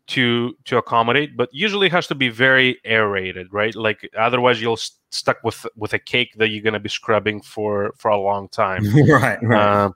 to to accommodate, but usually has to be very aerated, right? Like otherwise you'll st- stuck with with a cake that you're going to be scrubbing for for a long time. right, right. Uh,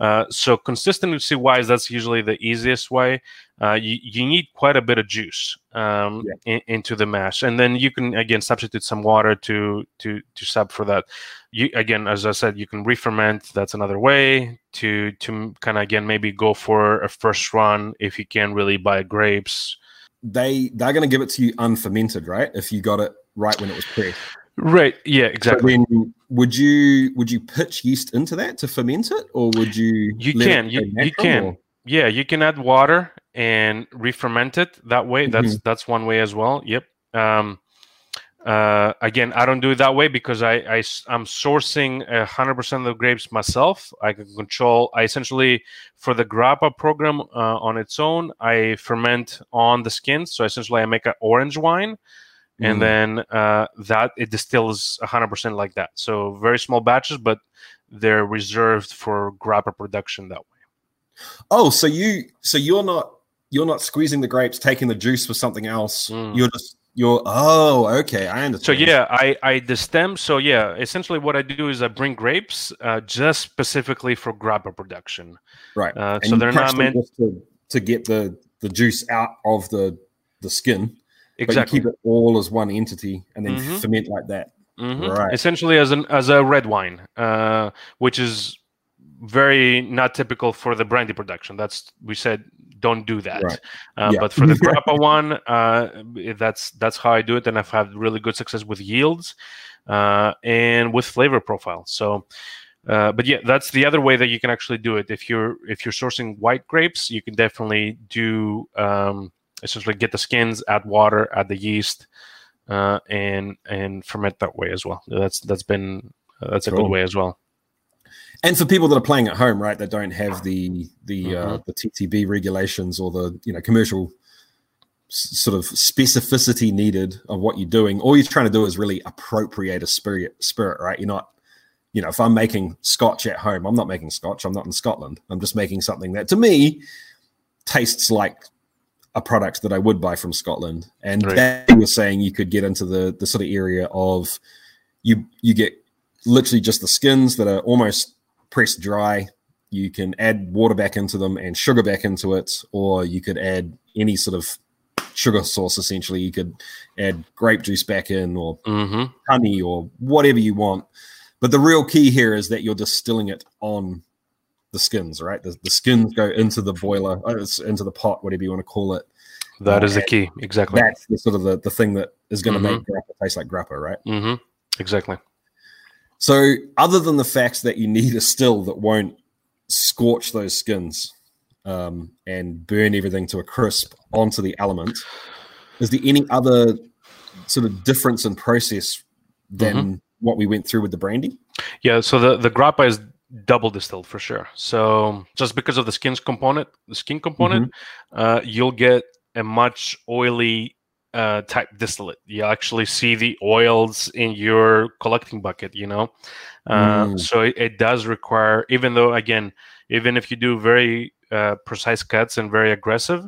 uh, so consistency wise, that's usually the easiest way. Uh, you, you need quite a bit of juice um, Yeah. in, into the mash, and then you can again substitute some water to to to sub for that. You again, as I said, you can re-ferment. That's another way to to kind of again maybe go for a first run if you can't really buy grapes. They they're going to give it to you unfermented, right? If you got it right when it was pressed. Right. Yeah. Exactly. So would you would you pitch yeast into that to ferment it, or would you? You can, you- you can. or- Yeah, you can add water and re-ferment it that way. That's Mm-hmm. that's one way as well. Yep. Um, uh, again, I don't do it that way because I, I am sourcing hundred percent of the grapes myself. I can control. I essentially for the grappa program uh, on its own, I ferment on the skin. So essentially, I make an orange wine, Mm. and then uh, that it distills hundred percent like that. So very small batches, but they're reserved for grappa production that way. Oh, so you so you're not you're not squeezing the grapes, taking the juice for something else. Mm. You're just you're oh okay, I understand So yeah, I I destem. So yeah, essentially what I do is I bring grapes uh, just specifically for grappa production. right. Uh, so they're not meant to, to get the the juice out of the the skin. exactly. Keep it all as one entity and then Mhm. ferment like that. Mhm. Right. Essentially as an as a red wine, uh, which is very not typical for the brandy production. That's we said don't do that. Right. Uh, Yeah. But for the grappa one, uh, that's that's how I do it, and I've had really good success with yields uh, and with flavor profile. So. Uh, but yeah, that's the other way that you can actually do it. If you're if you're sourcing white grapes, you can definitely do um, essentially get the skins, add water, add the yeast, uh, and and ferment that way as well. That's that's been uh, that's a Cool. good way as well. And for people that are playing at home, right, that don't have the the uh, Mhm. the TTB regulations or the you know commercial s- sort of specificity needed of what you're doing, all you're trying to do is really appropriate a spirit. Spirit, right? You're not, you know, if I'm making Scotch at home, I'm not making Scotch. I'm not in Scotland. I'm just making something that, to me, tastes like a product that I would buy from Scotland. And Right. that you were saying you could get into the the sort of area of you you get literally just the skins that are almost pressed dry. You can add water back into them and sugar back into it, or you could add any sort of sugar sauce Essentially, you could add grape juice back in, or hmm honey, or whatever you want. But the real key here is that you're distilling it on the skins, right? The, the skins go into the boiler, uh, into the pot, whatever you want to call it. That is the key. Exactly. That's the sort of the, the thing that is going to Mhm. make grappa taste like grappa, right? hmm Exactly. So, other than the fact that you need a still that won't scorch those skins um, and burn everything to a crisp onto the element, is there any other sort of difference in process than what we went through with the brandy? Yeah. So the the grappa is double distilled for sure. So just because of the skins component, the skin component, uh, you'll get a much oily uh, type distillate. You actually see the oils in your collecting bucket. You know, uh, Mm. so it, it does require. Even though, again, even if you do very uh, precise cuts and very aggressive,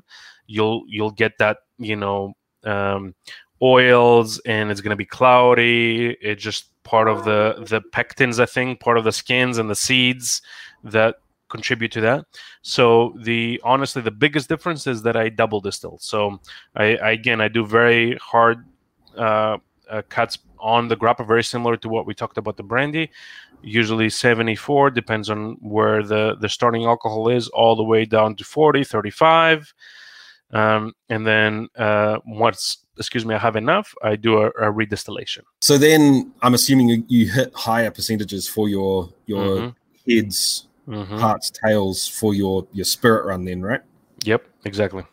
you'll you'll get that. You know. Um, oils and it's going to be cloudy it's just part of the the pectins i think part of the skins and the seeds that contribute to that. So the honestly the biggest difference is that i double distill so i, I again i do very hard uh, uh, cuts on the grappa very similar to what we talked about the brandy. Usually 74 depends on where the the starting alcohol is all the way down to 40 35 um, and then uh, once excuse me i have enough i do a, a redistillation. So then I'm assuming you, you hit higher percentages for your your Mhm. heads, Mhm. hearts, tails for your your spirit run, then, right? yep exactly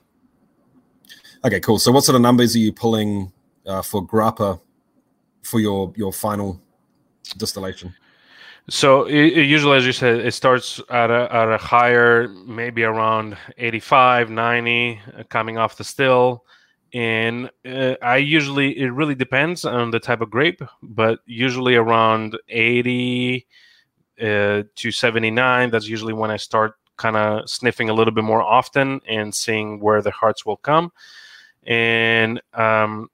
Okay, cool. So what sort of numbers are you pulling uh, for grappa for your your final distillation? So it, it usually, as you said, it starts at a, at a higher, maybe around 85, 90, uh, coming off the still. And uh, I usually, it really depends on the type of grape, but usually around 80 uh, to 79. That's usually when I start kind of sniffing a little bit more often and seeing where the hearts will come. And um,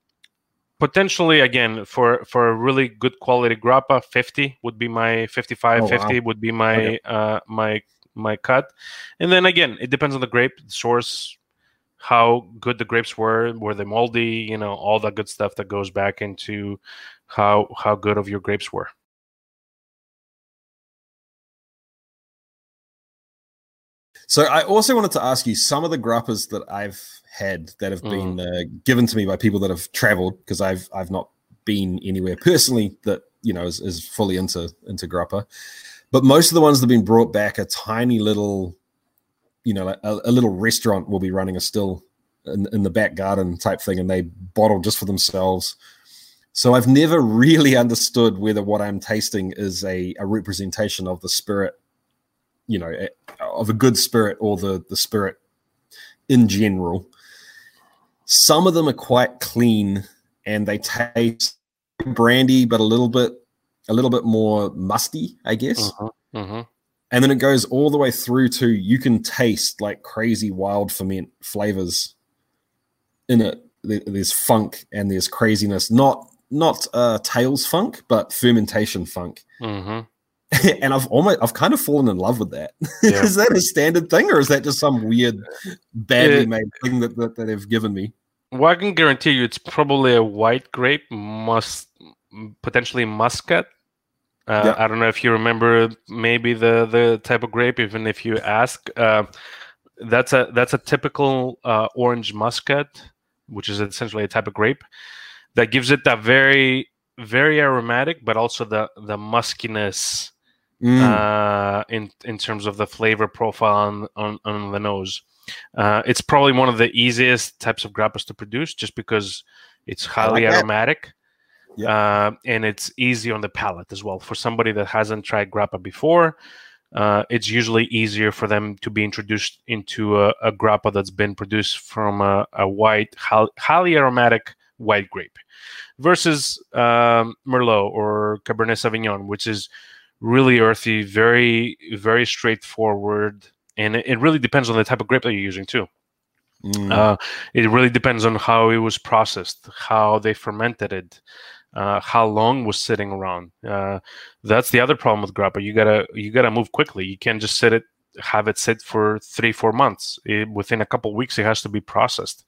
potentially again for for a really good quality grappa 50 would be my 55 Oh, wow. 50 would be my Okay. uh my my cut and then again it depends on the grape the source how good the grapes were, were they moldy, you know, all that good stuff that goes back into how how good of your grapes were. So I also wanted to ask you some of the grappas that I've had that have mm. been uh, given to me by people that have traveled because I've I've not been anywhere personally that you know is, is fully into into grappa, but most of the ones that have been brought back are tiny little, you know, a, a little restaurant will be running a still in, in the back garden type thing, and they bottle just for themselves. So I've never really understood whether what I'm tasting is a, a representation of the spirit you know of a good spirit or the the spirit in general. Some of them are quite clean and they taste brandy but a little bit a little bit more musty i guess. Uh-huh, uh-huh. and then it goes all the way through to you can taste like crazy wild ferment flavors in it. There's funk and there's craziness. Not not uh tails funk but fermentation funk. Uh-huh. and I've almost I've kind of fallen in love with that. Yeah. is that a standard thing, or is that just some weird, badly it, made thing that, that, that they've given me? Well, I can guarantee you, it's probably a white grape, must potentially muscat. Uh, yeah. I don't know if you remember maybe the the type of grape. Even if you ask, uh, that's a that's a typical uh, orange muscat, which is essentially a type of grape that gives it that very very aromatic, but also the the muskiness mm. uh, in in terms of the flavor profile on on, on the nose. Uh, it's probably one of the easiest types of grappas to produce, just because it's highly like aromatic. Yeah. Uh, and it's easy on the palate as well. For somebody that hasn't tried grappa before, uh, it's usually easier for them to be introduced into a, a grappa that's been produced from a, a white, highly aromatic white grape versus um, Merlot or Cabernet Sauvignon, which is really earthy, very very straightforward, and it, it really depends on the type of grape that you're using too. Mm. Uh, it really depends on how it was processed, how they fermented it, uh, how long was sitting around. Uh, that's the other problem with grappa. You gotta you gotta move quickly. You can't just sit it, have it sit for three four months. It, within a couple weeks, it has to be processed,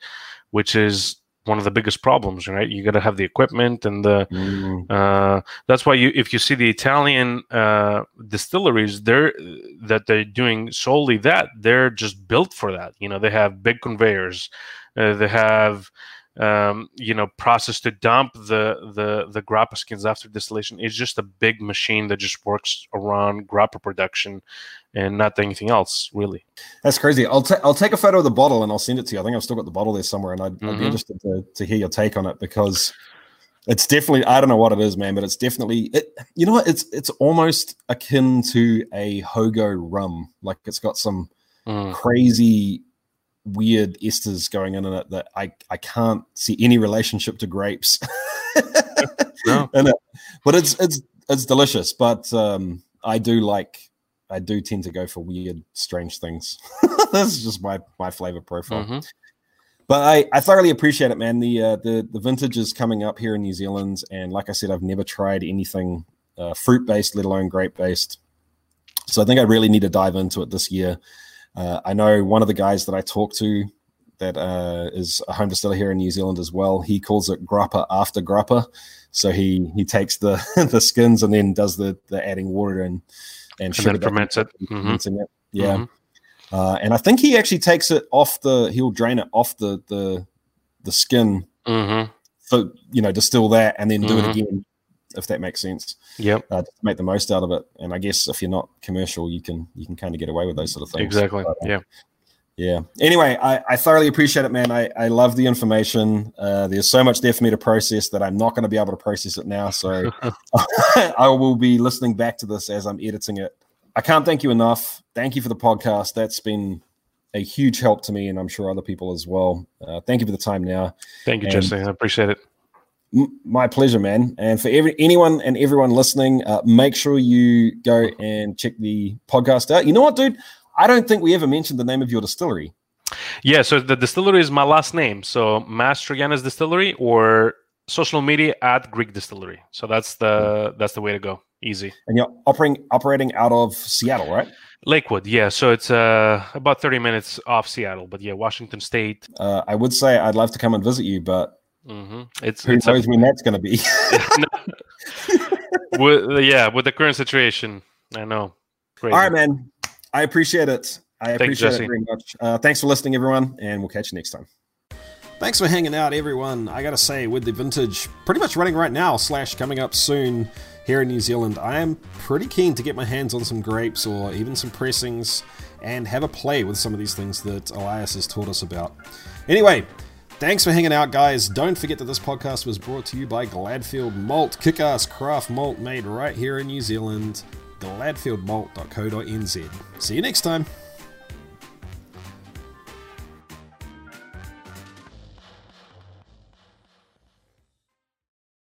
which is one of the biggest problems, right? You got to have the equipment and the. Mm. Uh, that's why you, if you see the Italian uh, distilleries, they're that they're doing solely that. They're just built for that. You know, they have big conveyors. Uh, they have um, you know, process to dump the the the grappa skins after distillation. It's just a big machine that just works around grappa production and not anything else, really. That's crazy. I'll ta- I'll take a photo of the bottle and I'll send it to you. I think I've still got the bottle there somewhere, and I'd, mm-hmm. I'd be mm-hmm. interested to, to hear your take on it because it's definitely I don't know what it is, man, but it's definitely it. You know what? It's it's almost akin to a Hogo rum. Like it's got some mm. crazy weird esters going in it that I, I can't see any relationship to grapes. no. it. But it's it's it's delicious. But um, I do like I do tend to go for weird, strange things. this is just my my flavor profile. Mm-hmm. But I, I thoroughly appreciate it, man. The uh, the the vintage is coming up here in New Zealand, and like I said, I've never tried anything uh, fruit based, let alone grape based. So I think I really need to dive into it this year. Uh, I know one of the guys that I talk to that uh, is a home distiller here in New Zealand as well. He calls it grappa after grappa. So he he takes the the skins and then does the the adding water and and, and then ferments it. Mm-hmm. it. Yeah. Mm-hmm. Uh, and I think he actually takes it off the he'll drain it off the the the skin mm-hmm. for you know distill that and then do it mm-hmm. again if that makes sense. Yeah, Uh, make the most out of it. And I guess if you're not commercial, you can you can kind of get away with those sort of things. Exactly. But, uh, yeah. Yeah. Anyway, I, I thoroughly appreciate it, man. I, I love the information. Uh, there's so much there for me to process that I'm not going to be able to process it now. So I will be listening back to this as I'm editing it. I can't thank you enough. Thank you for the podcast. That's been a huge help to me, and I'm sure other people as well. Uh, thank you for the time now. Thank you, and, Jesse. I appreciate it. My pleasure, man. And for every anyone and everyone listening, uh, make sure you go and check the podcast out. You know what, dude? I don't think we ever mentioned the name of your distillery. Yeah, so the distillery is my last name. So Mastroiannis Distillery or social media at Greek Distillery. So that's the that's the way to go. Easy. And you're operating operating out of Seattle, right? Lakewood, yeah. So it's uh, about 30 minutes off Seattle, but yeah, Washington State. Uh, I would say I'd love to come and visit you, but mm-hmm. it's who it's knows a, when that's going to be. with, yeah, with the current situation, I know. Crazy. All right, man. I appreciate it. I appreciate Thanks, it very much. Uh, thanks for listening, everyone, and we'll catch you next time. Thanks for hanging out, everyone. I gotta say, with the vintage pretty much running right now, slash coming up soon here in New Zealand, I am pretty keen to get my hands on some grapes or even some pressings and have a play with some of these things that Elias has taught us about. Anyway, thanks for hanging out, guys. Don't forget that this podcast was brought to you by Gladfield Malt, kick ass craft malt made right here in New Zealand. Gladfieldmalt.co.nz. See you next time.